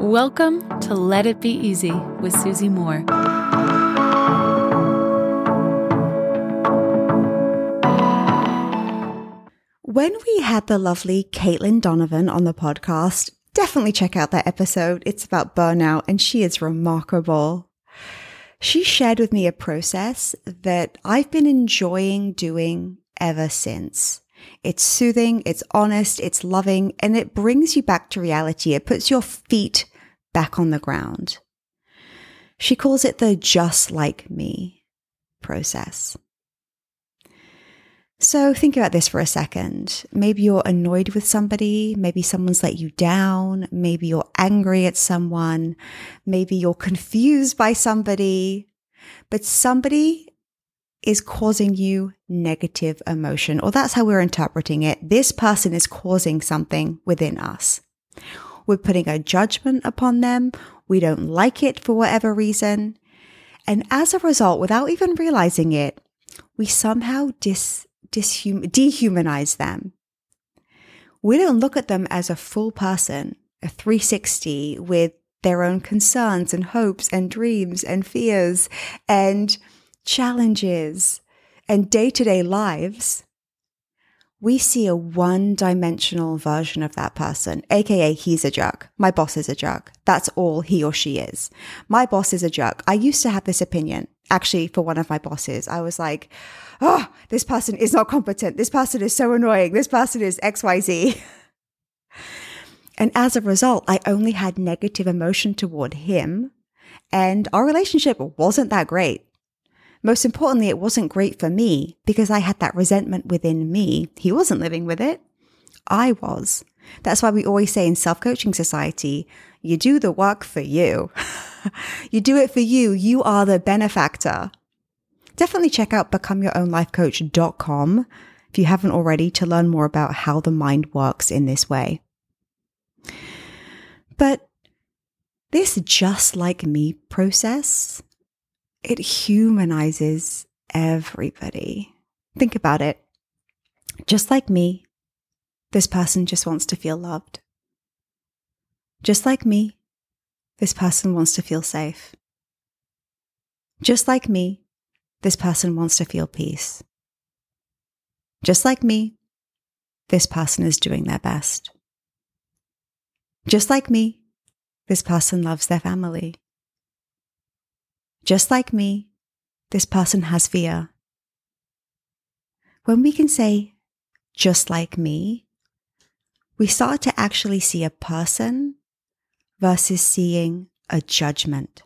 Welcome to Let It Be Easy with Susie Moore. When we had the lovely Caitlin Donovan on the podcast, definitely check out that episode. It's about burnout and she is remarkable. She shared with me a process that I've been enjoying doing ever since. It's soothing, it's honest, it's loving, and it brings you back to reality. It puts your feet back on the ground. She calls it the just like me process. So think about this for a second. Maybe you're annoyed with somebody. Maybe someone's let you down. Maybe you're angry at someone. Maybe you're confused by somebody, but somebody is causing you negative emotion, or that's how we're interpreting it. This person is causing something within us. We're putting a judgment upon them. We don't like it for whatever reason. And as a result, without even realizing it, we somehow dis dishum- dehumanize them. We don't look at them as a full person, a 360 with their own concerns and hopes and dreams and fears and challenges and day to day lives. We see a one dimensional version of that person, aka he's a jerk. My boss is a jerk. That's all he or she is. My boss is a jerk. I used to have this opinion, actually, for one of my bosses. I was like, oh, this person is not competent. This person is so annoying. This person is XYZ. and as a result, I only had negative emotion toward him. And our relationship wasn't that great. Most importantly, it wasn't great for me because I had that resentment within me. He wasn't living with it. I was. That's why we always say in self coaching society, you do the work for you. you do it for you. You are the benefactor definitely check out becomeyourownlifecoach.com if you haven't already to learn more about how the mind works in this way. But this just like me process, it humanizes everybody. Think about it. Just like me, this person just wants to feel loved. Just like me, this person wants to feel safe. Just like me, this person wants to feel peace. Just like me, this person is doing their best. Just like me, this person loves their family. Just like me, this person has fear. When we can say, just like me, we start to actually see a person versus seeing a judgment.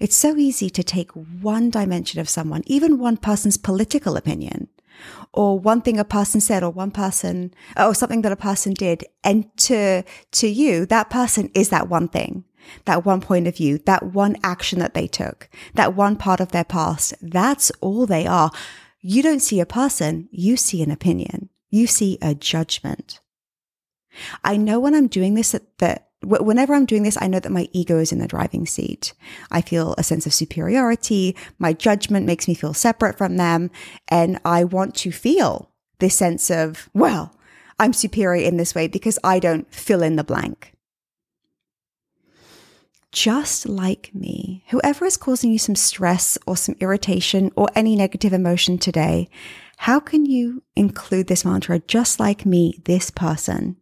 It's so easy to take one dimension of someone, even one person's political opinion, or one thing a person said, or one person, or something that a person did. And to, to you, that person is that one thing, that one point of view, that one action that they took, that one part of their past. That's all they are. You don't see a person, you see an opinion. You see a judgment. I know when I'm doing this that, that whenever I'm doing this, I know that my ego is in the driving seat. I feel a sense of superiority. My judgment makes me feel separate from them. And I want to feel this sense of, well, I'm superior in this way because I don't fill in the blank. Just like me, whoever is causing you some stress or some irritation or any negative emotion today, how can you include this mantra, just like me, this person?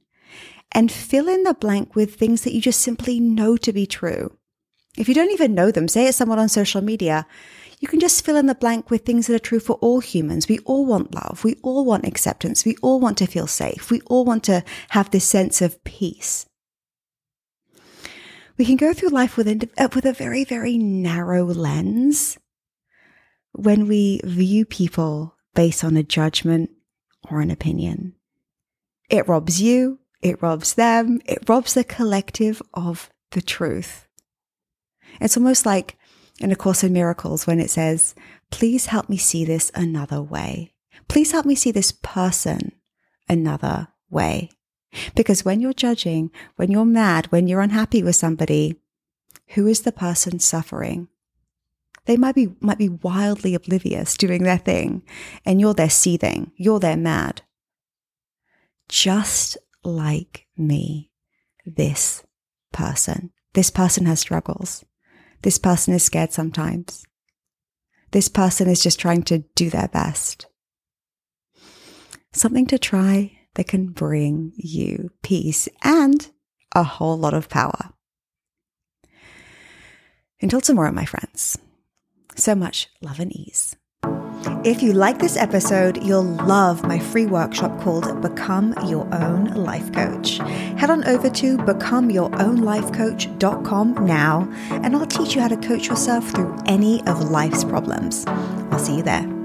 and fill in the blank with things that you just simply know to be true. If you don't even know them, say it's someone on social media, you can just fill in the blank with things that are true for all humans. We all want love. We all want acceptance. We all want to feel safe. We all want to have this sense of peace. We can go through life with a, uh, with a very, very narrow lens when we view people based on a judgment or an opinion. It robs you, it robs them. It robs the collective of the truth. It's almost like in A Course in Miracles when it says, please help me see this another way. Please help me see this person another way. Because when you're judging, when you're mad, when you're unhappy with somebody, who is the person suffering? They might be, might be wildly oblivious doing their thing and you're there seething. You're there mad. Just like me, this person. This person has struggles. This person is scared sometimes. This person is just trying to do their best. Something to try that can bring you peace and a whole lot of power. Until tomorrow, my friends. So much love and ease. If you like this episode, you'll love my free workshop called Become Your Own Life Coach. Head on over to becomeyourownlifecoach.com now, and I'll teach you how to coach yourself through any of life's problems. I'll see you there.